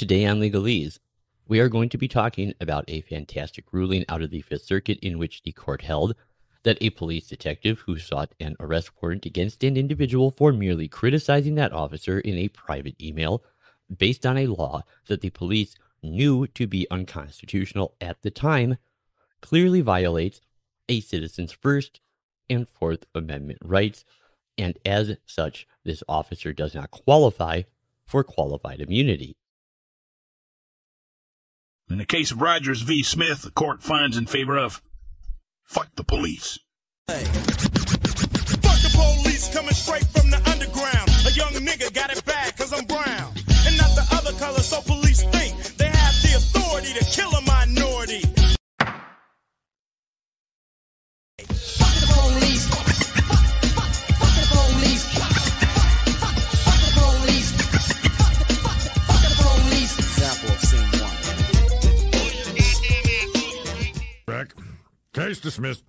Today on Legalese, we are going to be talking about a fantastic ruling out of the Fifth Circuit in which the court held that a police detective who sought an arrest warrant against an individual for merely criticizing that officer in a private email based on a law that the police knew to be unconstitutional at the time clearly violates a citizen's First and Fourth Amendment rights, and as such, this officer does not qualify for qualified immunity. In the case of Rogers v. Smith, the court finds in favor of fuck the police. Fuck the police coming straight from the underground. A young nigga got it bad cause I'm brown. And not the other color, so police think they have the authority to kill a minority. Fuck the police. Case dismissed.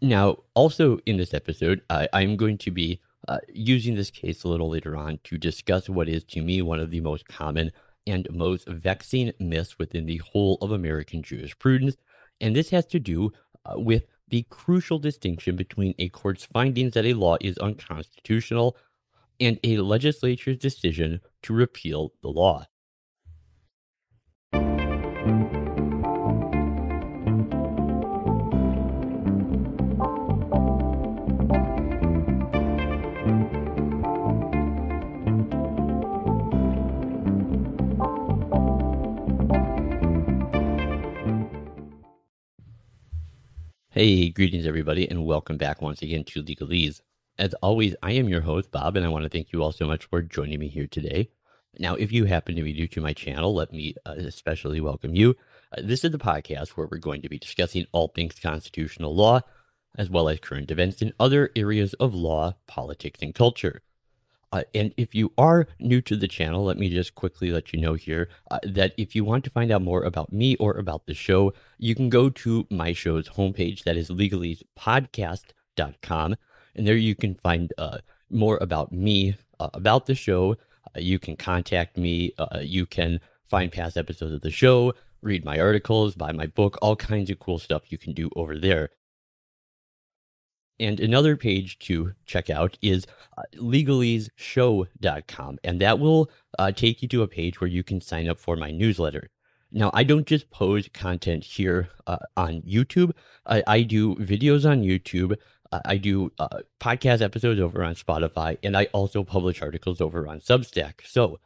Now, also in this episode, I, I'm going to be uh, using this case a little later on to discuss what is, to me, one of the most common and most vexing myths within the whole of American jurisprudence. And this has to do uh, with the crucial distinction between a court's findings that a law is unconstitutional and a legislature's decision to repeal the law. Hey, greetings, everybody, and welcome back once again to Legalese. As always, I am your host, Bob, and I want to thank you all so much for joining me here today. Now, if you happen to be new to my channel, let me uh, especially welcome you. Uh, this is the podcast where we're going to be discussing all things constitutional law, as well as current events in other areas of law, politics, and culture. Uh, and if you are new to the channel, let me just quickly let you know here uh, that if you want to find out more about me or about the show, you can go to my show's homepage, that is legalesepodcast.com. And there you can find uh, more about me, uh, about the show. Uh, you can contact me. Uh, you can find past episodes of the show, read my articles, buy my book, all kinds of cool stuff you can do over there. And another page to check out is uh, and that will uh, take you to a page where you can sign up for my newsletter. Now, I don't just post content here uh, on YouTube, I, I do videos on YouTube. uh, I do uh, podcast episodes over on Spotify, and I also publish articles over on Substack. So,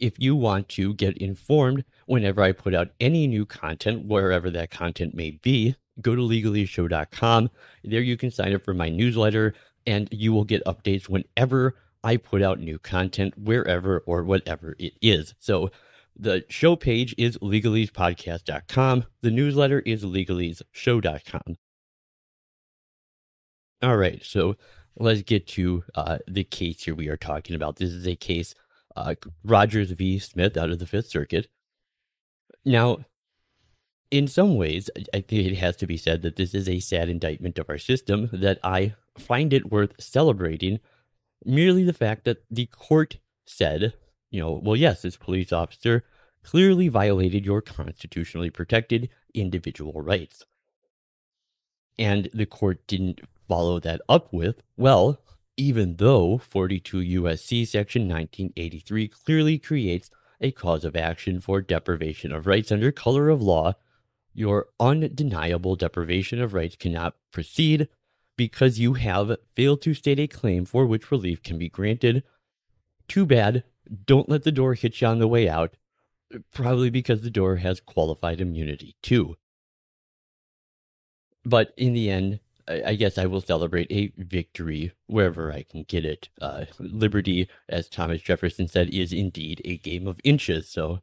if you want to get informed whenever I put out any new content, wherever that content may be, go to legaleseshow.com. There you can sign up for my newsletter and you will get updates whenever I put out new content, wherever or whatever it is. So the show page is legalesepodcast.com. The newsletter is legaleseshow.com. All right, so let's get to uh, the case here we are talking about. This is a case, uh, Rogers v. Smith out of the Fifth Circuit. Now, in some ways, I think it has to be said that this is a sad indictment of our system, that I find it worth celebrating merely the fact that the court said, you know, well, yes, this police officer clearly violated your constitutionally protected individual rights. And the court didn't follow that up with, well, even though 42 USC section 1983 clearly creates a cause of action for deprivation of rights under color of law, your undeniable deprivation of rights cannot proceed because you have failed to state a claim for which relief can be granted. Too bad. Don't let the door hit you on the way out. Probably because the door has qualified immunity too. But in the end, I I guess I will celebrate a victory wherever I can get it. Uh, liberty, as Thomas Jefferson said, is indeed a game of inches. So,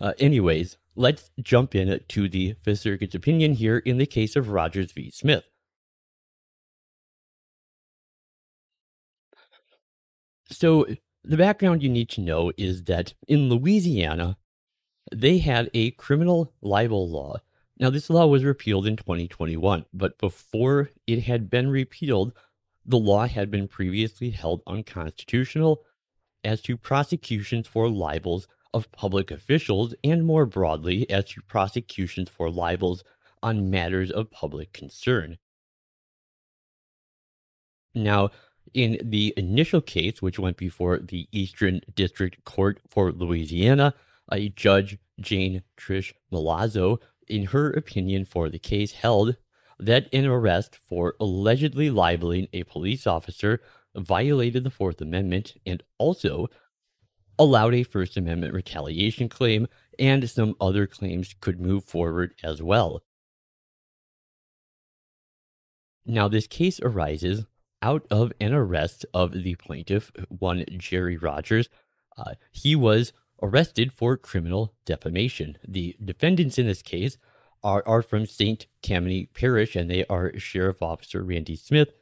uh, anyways, let's jump in to the Fifth Circuit's opinion here in the case of Rogers v. Smith. So, the background you need to know is that in Louisiana, they had a criminal libel law. Now, this law was repealed in 2021, but before it had been repealed, the law had been previously held unconstitutional as to prosecutions for libels of public officials and more broadly as to prosecutions for libels on matters of public concern. Now, in the initial case, which went before the Eastern District Court for Louisiana, a judge, Jane Triche Milazzo, in her opinion for the case, held that an arrest for allegedly libeling a police officer violated the Fourth Amendment and also allowed a First Amendment retaliation claim, and some other claims could move forward as well. Now, this case arises out of an arrest of the plaintiff, one Jerry Rogers. Uh, he was arrested for criminal defamation. The defendants in this case are, are from St. Tammany Parish, and they are Sheriff Officer Randy Smith,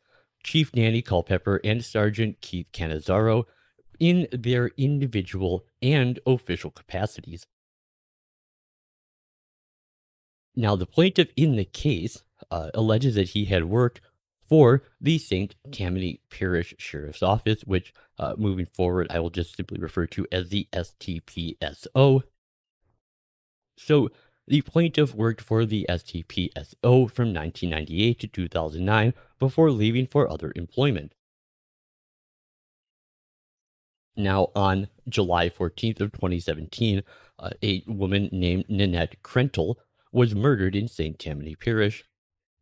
Chief Danny Culpepper, and Sergeant Keith Canizaro in their individual and official capacities. Now, the plaintiff in the case uh, alleges that he had worked for the St. Tammany Parish Sheriff's Office, which uh, moving forward I will just simply refer to as the STPSO. So, the plaintiff worked for the STPSO from 1998 to 2009 before leaving for other employment. Now, on July 14th of 2017, uh, a woman named Nanette Krentel was murdered in St. Tammany Parish.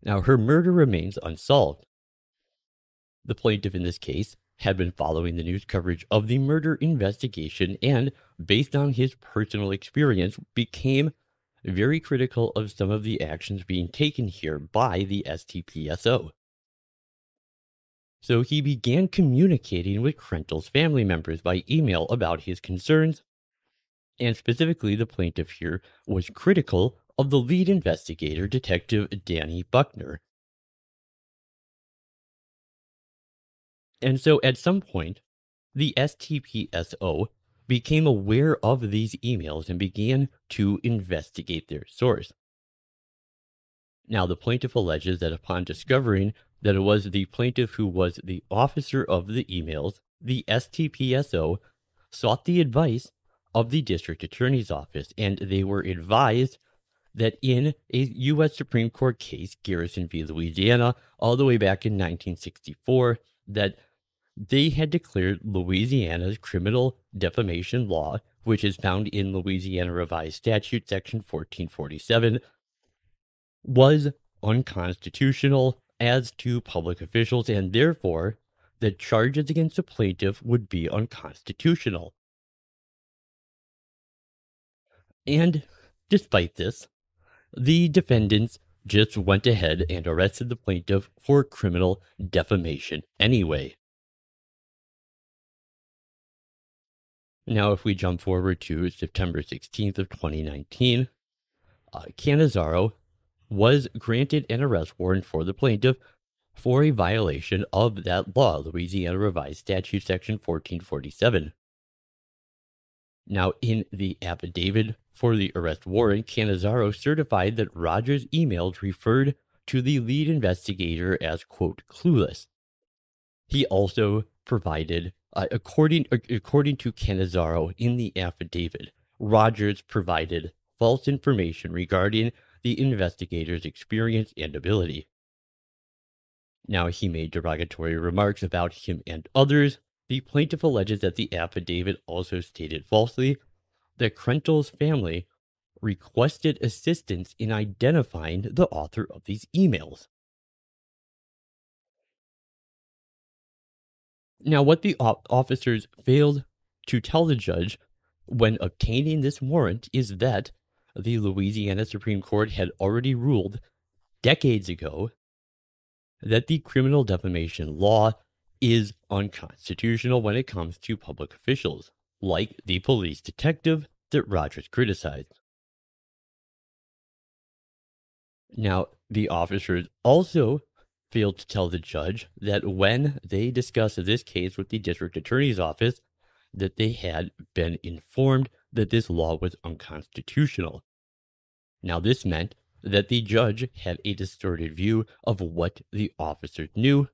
Now, her murder remains unsolved. The plaintiff in this case had been following the news coverage of the murder investigation and, based on his personal experience, became very critical of some of the actions being taken here by the STPSO. So he began communicating with Krentel's family members by email about his concerns, and specifically the plaintiff here was critical of the lead investigator, Detective Danny Buckner. And so at some point, the STPSO became aware of these emails and began to investigate their source. Now, the plaintiff alleges that upon discovering that it was the plaintiff who was the officer of the emails, the STPSO sought the advice of the district attorney's office, and they were advised that in a U.S. Supreme Court case, Garrison v. Louisiana, all the way back in 1964, that they had declared Louisiana's criminal defamation law, which is found in Louisiana Revised Statute Section 1447, was unconstitutional as to public officials, and therefore the charges against the plaintiff would be unconstitutional. And despite this, the defendants just went ahead and arrested the plaintiff for criminal defamation anyway. Now, if we jump forward to September 16th of 2019, uh, Canizaro was granted an arrest warrant for the plaintiff for a violation of that law, Louisiana Revised Statute Section 1447. Now, in the affidavit for the arrest warrant, Canizaro certified that Rogers' emails referred to the lead investigator as, quote, clueless. He also provided uh, according according to Canizaro in the affidavit, Rogers provided false information regarding the investigator's experience and ability. Now he made derogatory remarks about him and others. The plaintiff alleges that the affidavit also stated falsely that Krentel's family requested assistance in identifying the author of these emails. Now, what the officers failed to tell the judge when obtaining this warrant is that the Louisiana Supreme Court had already ruled decades ago that the criminal defamation law is unconstitutional when it comes to public officials, like the police detective that Rogers criticized. Now, the officers also failed to tell the judge that when they discussed this case with the district attorney's office, that they had been informed that this law was unconstitutional. Now, this meant that the judge had a distorted view of what the officers knew.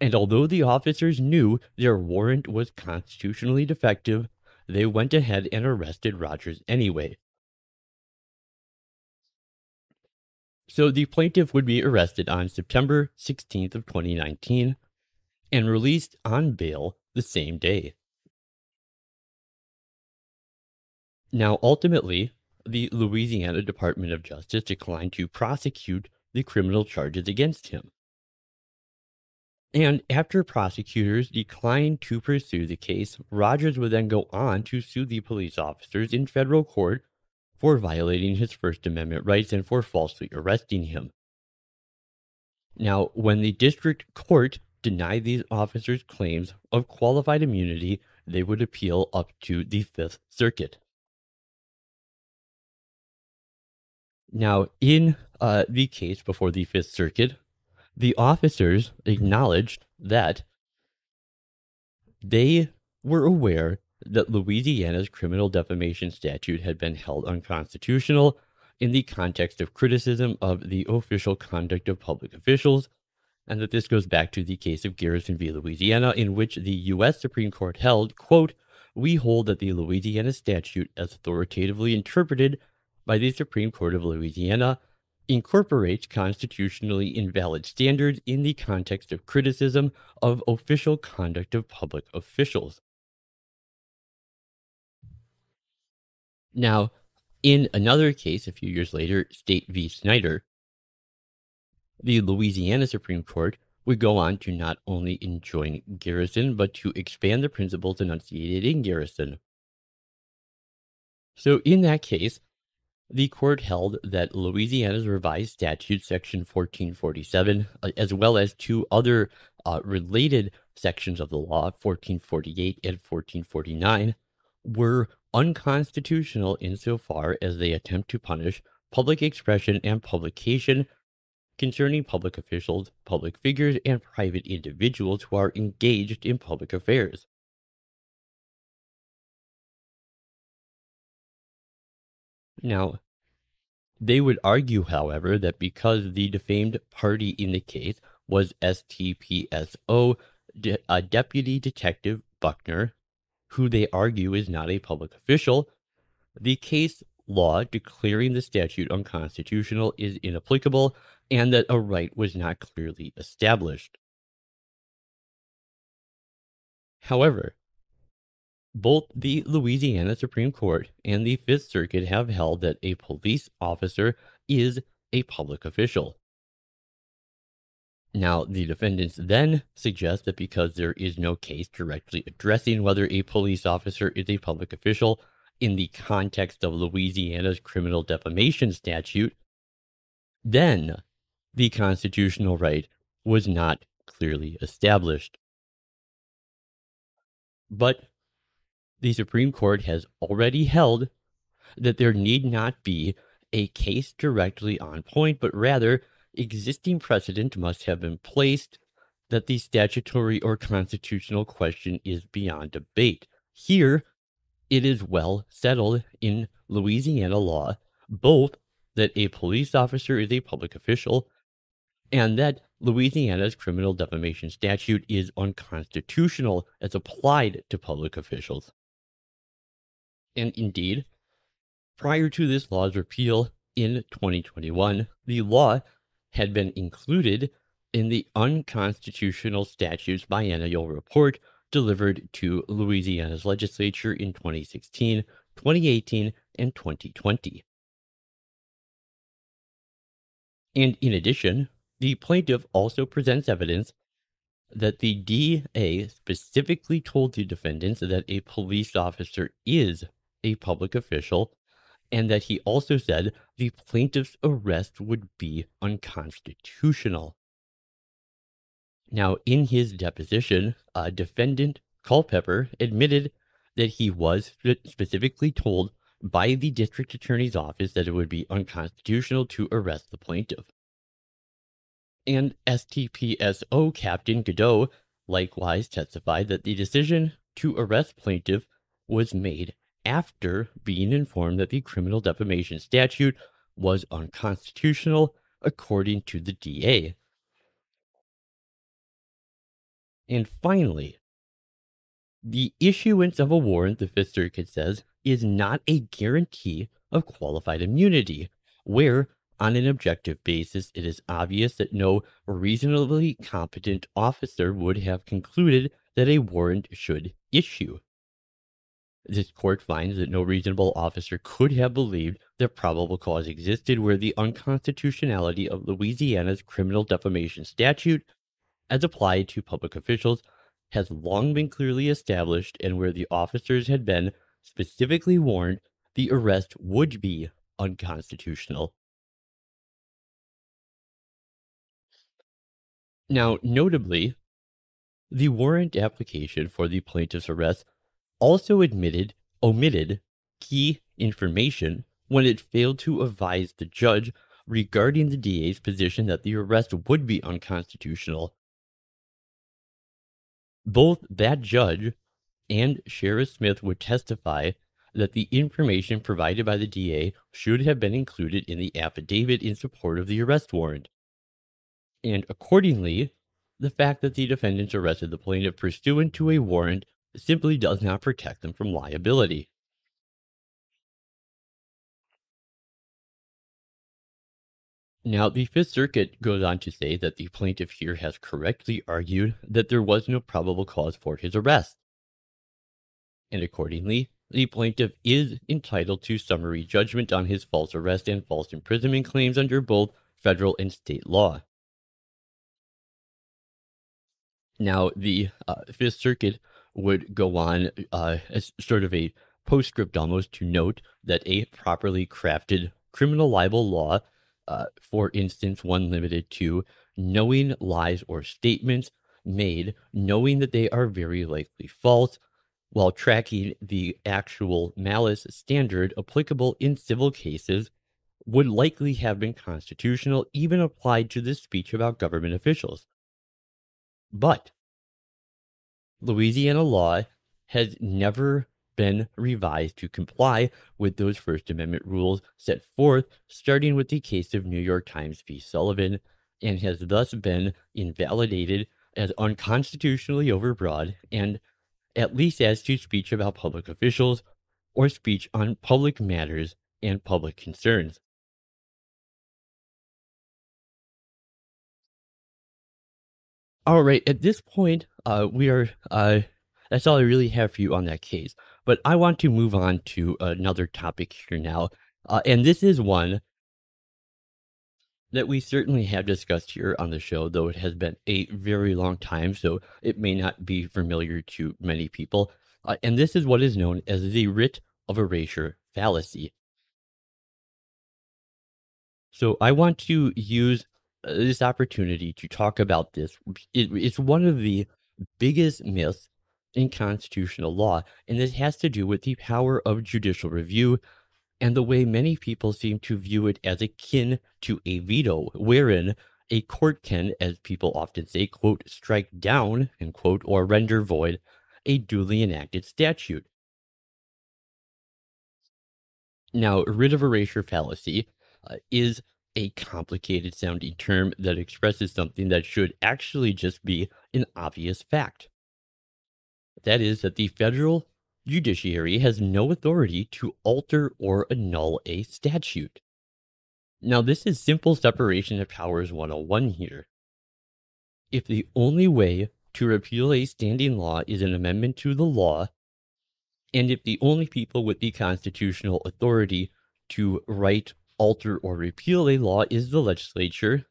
And although the officers knew their warrant was constitutionally defective, they went ahead and arrested Rogers anyway. So the plaintiff would be arrested on September 16th of 2019 and released on bail the same day. Now, ultimately, the Louisiana Department of Justice declined to prosecute the criminal charges against him. And after prosecutors declined to pursue the case, Rogers would then go on to sue the police officers in federal court for violating his First Amendment rights and for falsely arresting him. Now, when the district court denied these officers' claims of qualified immunity, they would appeal up to the Fifth Circuit. Now, in uh, the case before the Fifth Circuit, the officers acknowledged that they were aware that Louisiana's criminal defamation statute had been held unconstitutional in the context of criticism of the official conduct of public officials, and that this goes back to the case of Garrison v. Louisiana, in which the U.S. Supreme Court held, quote, we hold that the Louisiana statute, as authoritatively interpreted by the Supreme Court of Louisiana, incorporates constitutionally invalid standards in the context of criticism of official conduct of public officials. Now, in another case a few years later, State v. Snyder, the Louisiana Supreme Court would go on to not only enjoin Garrison, but to expand the principles enunciated in Garrison. So, in that case, the court held that Louisiana's revised statute, section 1447, uh, as well as two other uh, related sections of the law, 1448 and 1449, were unconstitutional insofar as they attempt to punish public expression and publication concerning public officials, public figures, and private individuals who are engaged in public affairs. Now, they would argue, however, that because the defamed party in the case was STPSO, de- a deputy detective Buckner, who they argue is not a public official, the case law declaring the statute unconstitutional is inapplicable and that a right was not clearly established. However, both the Louisiana Supreme Court and the Fifth Circuit have held that a police officer is a public official. Now, the defendants then suggest that because there is no case directly addressing whether a police officer is a public official in the context of Louisiana's criminal defamation statute, then the constitutional right was not clearly established. But the Supreme Court has already held that there need not be a case directly on point, but rather existing precedent must have been placed that the statutory or constitutional question is beyond debate. Here, it is well settled in Louisiana law both that a police officer is a public official and that Louisiana's criminal defamation statute is unconstitutional as applied to public officials. And indeed, prior to this law's repeal in 2021, the law had been included in the unconstitutional statutes biennial report delivered to Louisiana's legislature in 2016, 2018, and 2020. And in addition, the plaintiff also presents evidence that the DA specifically told the defendants that a police officer is a public official and that he also said the plaintiff's arrest would be unconstitutional. Now, in his deposition, uh, defendant Culpepper admitted that he was specifically told by the district attorney's office that it would be unconstitutional to arrest the plaintiff. And STPSO Captain Godot likewise testified that the decision to arrest plaintiff was made after being informed that the criminal defamation statute was unconstitutional according to the DA. And finally, The issuance of a warrant, the Fifth Circuit says, is not a guarantee of qualified immunity, where, on an objective basis, it is obvious that no reasonably competent officer would have concluded that a warrant should issue. This court finds that no reasonable officer could have believed that probable cause existed where the unconstitutionality of Louisiana's criminal defamation statute, as applied to public officials, has long been clearly established and where the officers had been specifically warned the arrest would be unconstitutional. Now, notably, the warrant application for the plaintiff's arrest also admitted omitted key information when it failed to advise the judge regarding the DA's position that the arrest would be unconstitutional. Both that judge and Sheriff Smith would testify that the information provided by the DA should have been included in the affidavit in support of the arrest warrant. And accordingly, the fact that the defendants arrested the plaintiff pursuant to a warrant simply does not protect them from liability. Now, the Fifth Circuit goes on to say that the plaintiff here has correctly argued that there was no probable cause for his arrest. And accordingly, the plaintiff is entitled to summary judgment on his false arrest and false imprisonment claims under both federal and state law. Now, the uh, Fifth Circuit would go on uh, as sort of a postscript almost to note that a properly crafted criminal libel law, uh, for instance, one limited to knowing lies or statements made, knowing that they are very likely false, while tracking the actual malice standard applicable in civil cases, would likely have been constitutional, even applied to this speech about government officials. But Louisiana law has never been revised to comply with those First Amendment rules set forth, starting with the case of New York Times v. Sullivan, and has thus been invalidated as unconstitutionally overbroad and at least as to speech about public officials or speech on public matters and public concerns. All right, at this point, uh, we are, uh, that's all I really have for you on that case. But I want to move on to another topic here now. Uh, and this is one that we certainly have discussed here on the show, though it has been a very long time, so it may not be familiar to many people. Uh, and this is what is known as the writ of erasure fallacy. So I want to use this opportunity to talk about this. It, it's one of the biggest myths in constitutional law, and this has to do with the power of judicial review and the way many people seem to view it as akin to a veto, wherein a court can, as people often say, quote, strike down, end quote, or render void a duly enacted statute. Now, writ of erasure fallacy uh, is a complicated sounding term that expresses something that should actually just be an obvious fact. That is, that the federal judiciary has no authority to alter or annul a statute. Now, this is simple separation of powers 101 here. If the only way to repeal a standing law is an amendment to the law, and if the only people with the constitutional authority to write, alter, or repeal a law is the legislature,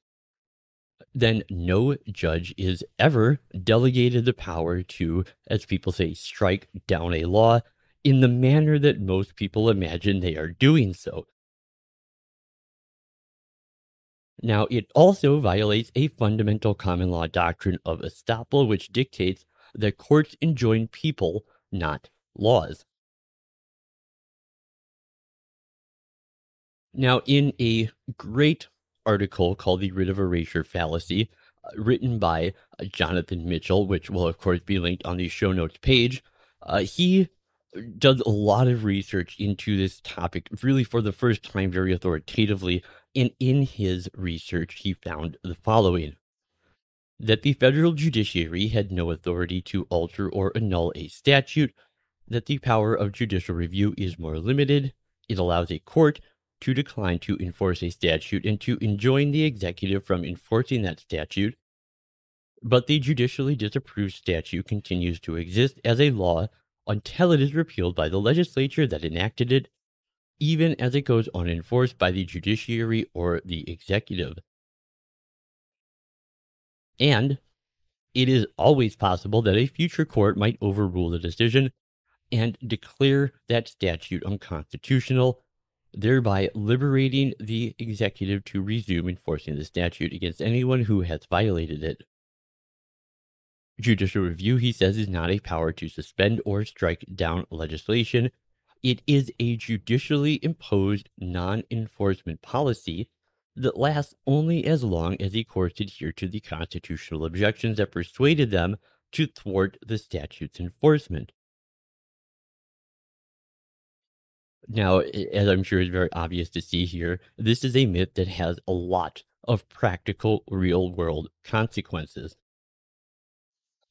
then no judge is ever delegated the power to, as people say, strike down a law in the manner that most people imagine they are doing so. Now, it also violates a fundamental common law doctrine of estoppel, which dictates that courts enjoin people, not laws. Now, in a great article called The Writ of Erasure Fallacy, uh, written by uh, Jonathan Mitchell, which will, of course, be linked on the show notes page. Uh, he does a lot of research into this topic, really for the first time, very authoritatively. And in his research, he found the following that the federal judiciary had no authority to alter or annul a statute, that the power of judicial review is more limited, it allows a court to decline to enforce a statute and to enjoin the executive from enforcing that statute, but the judicially disapproved statute continues to exist as a law until it is repealed by the legislature that enacted it, even as it goes unenforced by the judiciary or the executive. And it is always possible that a future court might overrule the decision and declare that statute unconstitutional, thereby liberating the executive to resume enforcing the statute against anyone who has violated it. Judicial review, he says, is not a power to suspend or strike down legislation. It is a judicially imposed non enforcement policy that lasts only as long as the courts adhere to the constitutional objections that persuaded them to thwart the statute's enforcement. Now, as I'm sure is very obvious to see here, this is a myth that has a lot of practical, real world consequences.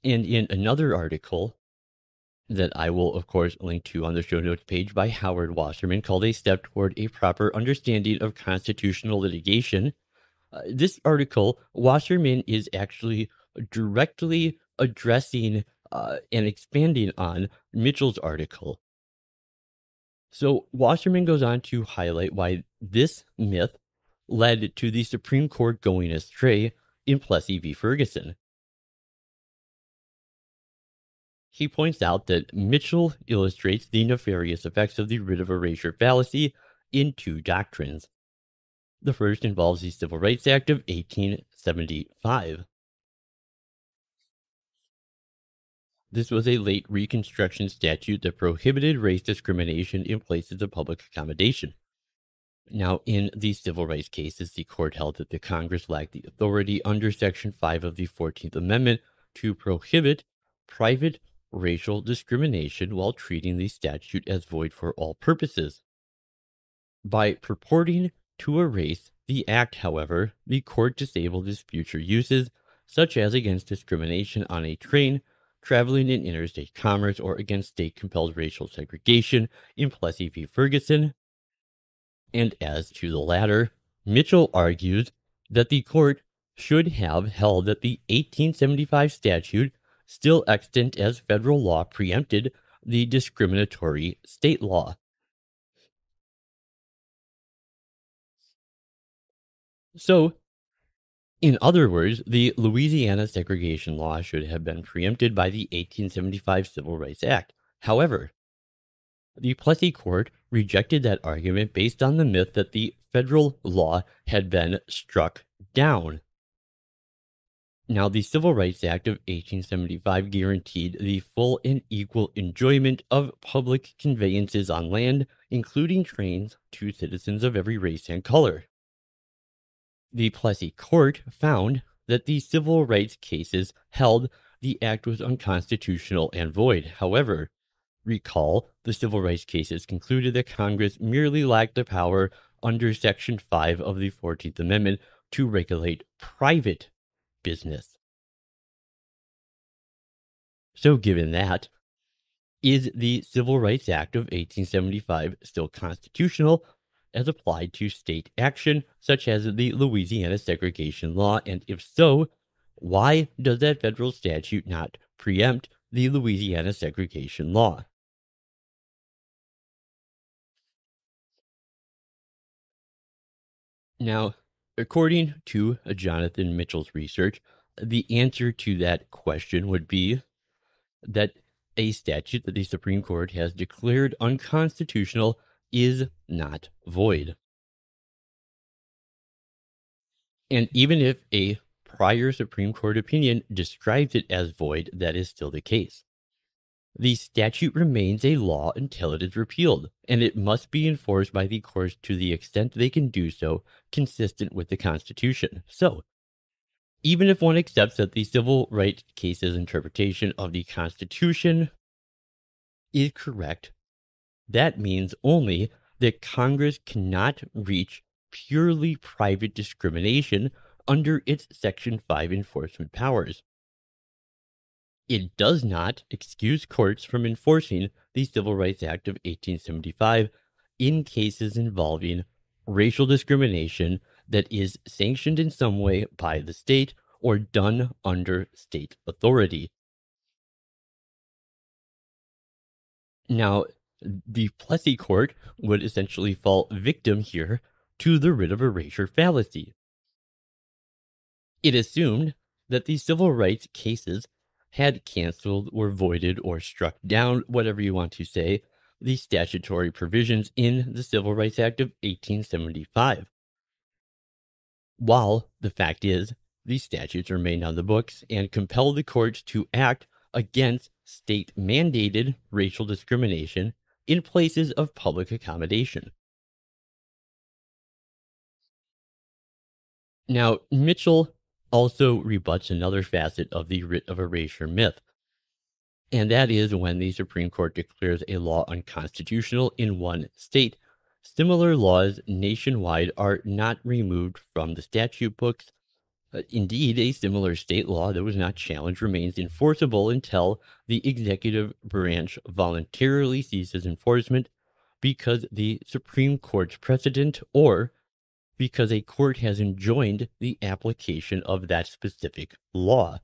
And in another article that I will, of course, link to on the show notes page by Howard Wasserman called A Step Toward a Proper Understanding of Constitutional Litigation, uh, this article, Wasserman is actually directly addressing uh, and expanding on Mitchell's article. So Wasserman goes on to highlight why this myth led to the Supreme Court going astray in Plessy v. Ferguson. He points out that Mitchell illustrates the nefarious effects of the writ of erasure fallacy in two doctrines. The first involves the Civil Rights Act of 1875. This was a late Reconstruction statute that prohibited race discrimination in places of public accommodation. Now, in the civil rights cases, the court held that the Congress lacked the authority under Section 5 of the 14th Amendment to prohibit private racial discrimination while treating the statute as void for all purposes. By purporting to erase the act, however, the court disabled its future uses, such as against discrimination on a train, traveling in interstate commerce, or against state compelled racial segregation in Plessy v. Ferguson. And as to the latter, Mitchell argues that the court should have held that the 1875 statute still extant as federal law preempted the discriminatory state law. So, in other words, the Louisiana segregation law should have been preempted by the 1875 Civil Rights Act. However, the Plessy court rejected that argument based on the myth that the federal law had been struck down. Now, the Civil Rights Act of 1875 guaranteed the full and equal enjoyment of public conveyances on land, including trains, to citizens of every race and color. The Plessy court found that the civil rights cases held the act was unconstitutional and void. However, recall the civil rights cases concluded that Congress merely lacked the power under Section 5 of the 14th Amendment to regulate private business. So, given that, is the Civil Rights Act of 1875 still constitutional as applied to state action, such as the Louisiana segregation law? And if so, why does that federal statute not preempt the Louisiana segregation law? Now, according to Jonathan Mitchell's research, the answer to that question would be that a statute that the Supreme Court has declared unconstitutional is not void. And even if a prior Supreme Court opinion describes it as void, that is still the case. The statute remains a law until it is repealed, and it must be enforced by the courts to the extent they can do so consistent with the Constitution. So, even if one accepts that the civil rights case's interpretation of the Constitution is correct, that means only that Congress cannot reach purely private discrimination under its Section 5 enforcement powers. It does not excuse courts from enforcing the Civil Rights Act of 1875 in cases involving racial discrimination that is sanctioned in some way by the state or done under state authority. Now, the Plessy court would essentially fall victim here to the writ of erasure fallacy. It assumed that the civil rights cases had canceled or voided or struck down, whatever you want to say, the statutory provisions in the Civil Rights Act of 1875. While the fact is, these statutes remained on the books and compelled the courts to act against state mandated racial discrimination in places of public accommodation. Now, Mitchell also rebuts another facet of the writ of erasure myth, and that is when the Supreme Court declares a law unconstitutional in one state. Similar laws nationwide are not removed from the statute books. Uh, Indeed, a similar state law that was not challenged remains enforceable until the executive branch voluntarily ceases enforcement because the Supreme Court's precedent or because a court has enjoined the application of that specific law.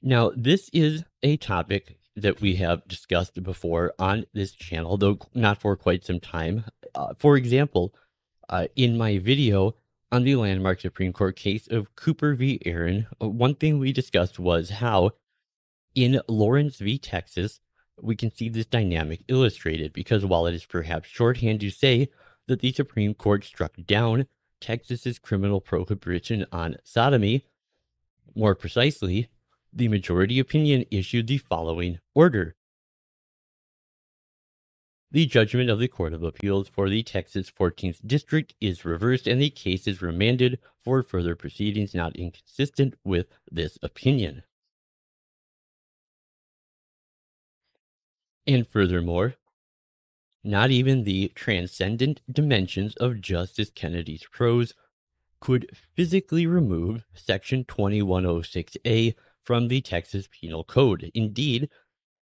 Now, this is a topic that we have discussed before on this channel, though not for quite some time. Uh, for example, uh, in my video on the landmark Supreme Court case of Cooper v. Aaron, uh, one thing we discussed was how in Lawrence v. Texas, we can see this dynamic illustrated because while it is perhaps shorthand to say that the Supreme Court struck down Texas's criminal prohibition on sodomy, more precisely, the majority opinion issued the following order. The judgment of the Court of Appeals for the Texas 14th District is reversed and the case is remanded for further proceedings not inconsistent with this opinion. And furthermore, not even the transcendent dimensions of Justice Kennedy's prose could physically remove Section 2106A from the Texas Penal Code. Indeed,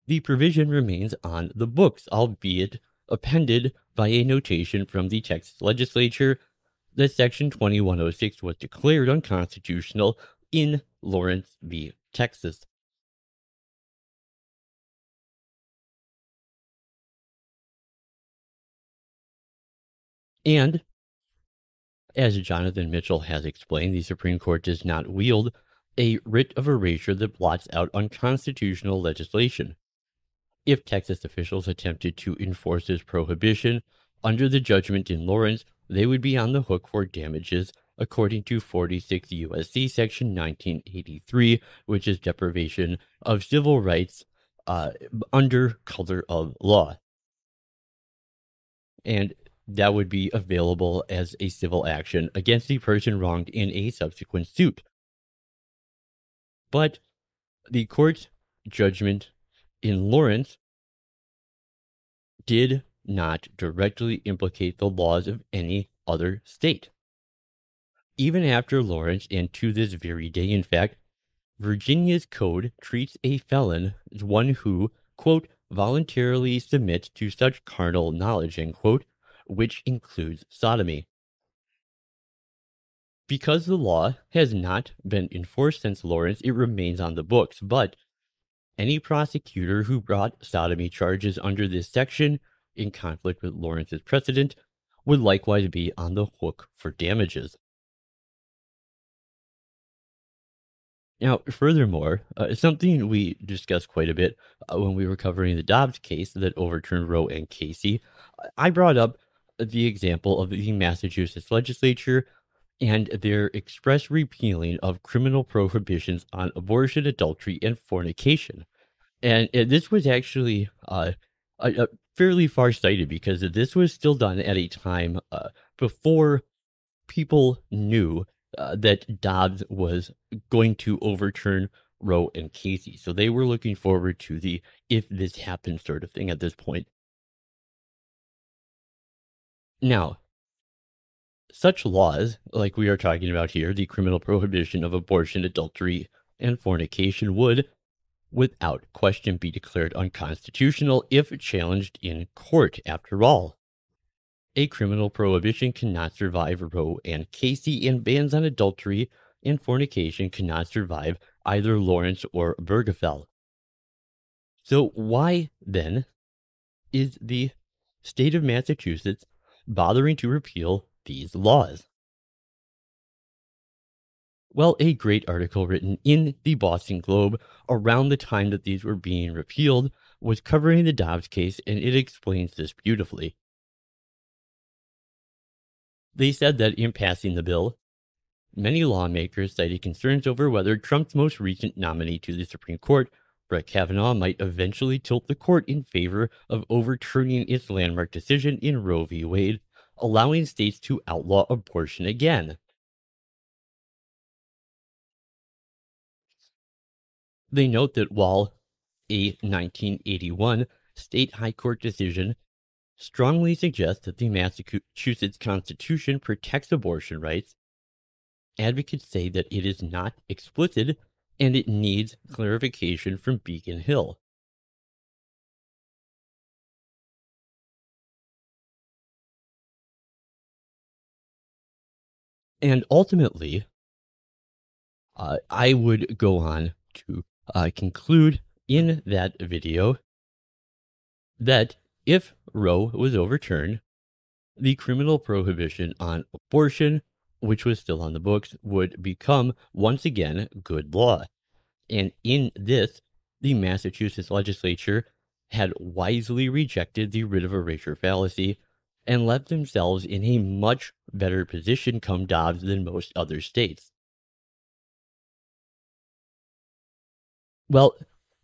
the provision remains on the books, albeit appended by a notation from the Texas legislature that Section 2106 was declared unconstitutional in Lawrence v. Texas. And as Jonathan Mitchell has explained, the Supreme Court does not wield a writ of erasure that blots out unconstitutional legislation. If Texas officials attempted to enforce this prohibition under the judgment in Lawrence, they would be on the hook for damages according to 46 U.S.C. Section 1983, which is deprivation of civil rights uh, under color of law. And that would be available as a civil action against the person wronged in a subsequent suit. But the court's judgment in Lawrence did not directly implicate the laws of any other state. Even after Lawrence, and to this very day, in fact, Virginia's code treats a felon as one who, quote, voluntarily submits to such carnal knowledge, quote, which includes sodomy. Because the law has not been enforced since Lawrence, it remains on the books, but any prosecutor who brought sodomy charges under this section in conflict with Lawrence's precedent would likewise be on the hook for damages. Now, furthermore, uh, something we discussed quite a bit uh, when we were covering the Dobbs case that overturned Roe and Casey, I brought up the example of the Massachusetts legislature and their express repealing of criminal prohibitions on abortion, adultery, and fornication. And uh, this was actually uh, a, a fairly far-sighted because this was still done at a time uh, before people knew uh, that Dobbs was going to overturn Roe and Casey. So they were looking forward to the if this happens sort of thing at this point. Now, such laws, like we are talking about here, the criminal prohibition of abortion, adultery, and fornication, would, without question, be declared unconstitutional if challenged in court. After all, a criminal prohibition cannot survive Roe and Casey, and bans on adultery and fornication cannot survive either Lawrence or Obergefell. So, why then is the state of Massachusetts bothering to repeal these laws? Well, a great article written in the Boston Globe around the time that these were being repealed was covering the Dobbs case, and it explains this beautifully. They said that in passing the bill, many lawmakers cited concerns over whether Trump's most recent nominee to the Supreme Court, Brett Kavanaugh, might eventually tilt the court in favor of overturning its landmark decision in Roe v. Wade, allowing states to outlaw abortion again. They note that while a 1981 state high court decision strongly suggests that the Massachusetts Constitution protects abortion rights, advocates say that it is not explicit and it needs clarification from Beacon Hill. And ultimately, uh, I would go on to uh, conclude in that video that if Roe was overturned, the criminal prohibition on abortion, which was still on the books, would become once again good law. And in this, the Massachusetts legislature had wisely rejected the writ of erasure fallacy and left themselves in a much better position come Dobbs than most other states. Well,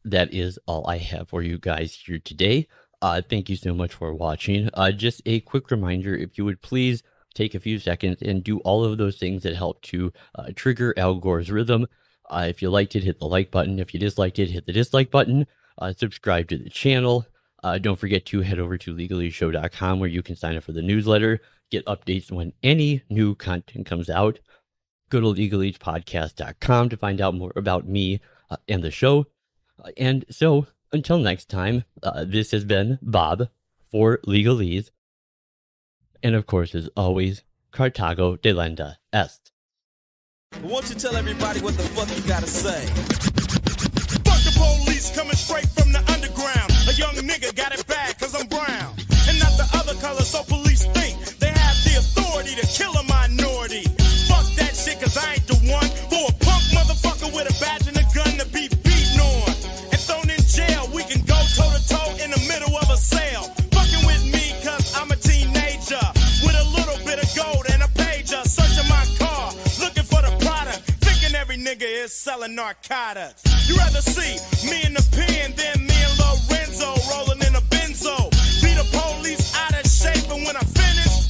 that is all I have for you guys here today. Uh, thank you so much for watching. Uh, just a quick reminder if you would please take a few seconds and do all of those things that help to uh, trigger Al Gore's rhythm. Uh, if you liked it, hit the like button. If you disliked it, hit the dislike button. Uh, subscribe to the channel. Uh, don't forget to head over to legaleseshow.com where you can sign up for the newsletter, get updates when any new content comes out. Go to legalesepodcast.com to find out more about me uh, and the show. Uh, and so, until next time, uh, this has been Bob for Legalese. And of course, as always, Carthago Delenda Est. Won't you tell everybody what the fuck you gotta say? Fuck the police coming straight from the. A young nigga got it bad cause I'm brown. And not the other color, so police think they have the authority to kill a nigga is selling narcotics. You rather see me in the pen than me and Lorenzo rolling in a benzo. Be the police out of shape, and when I finish,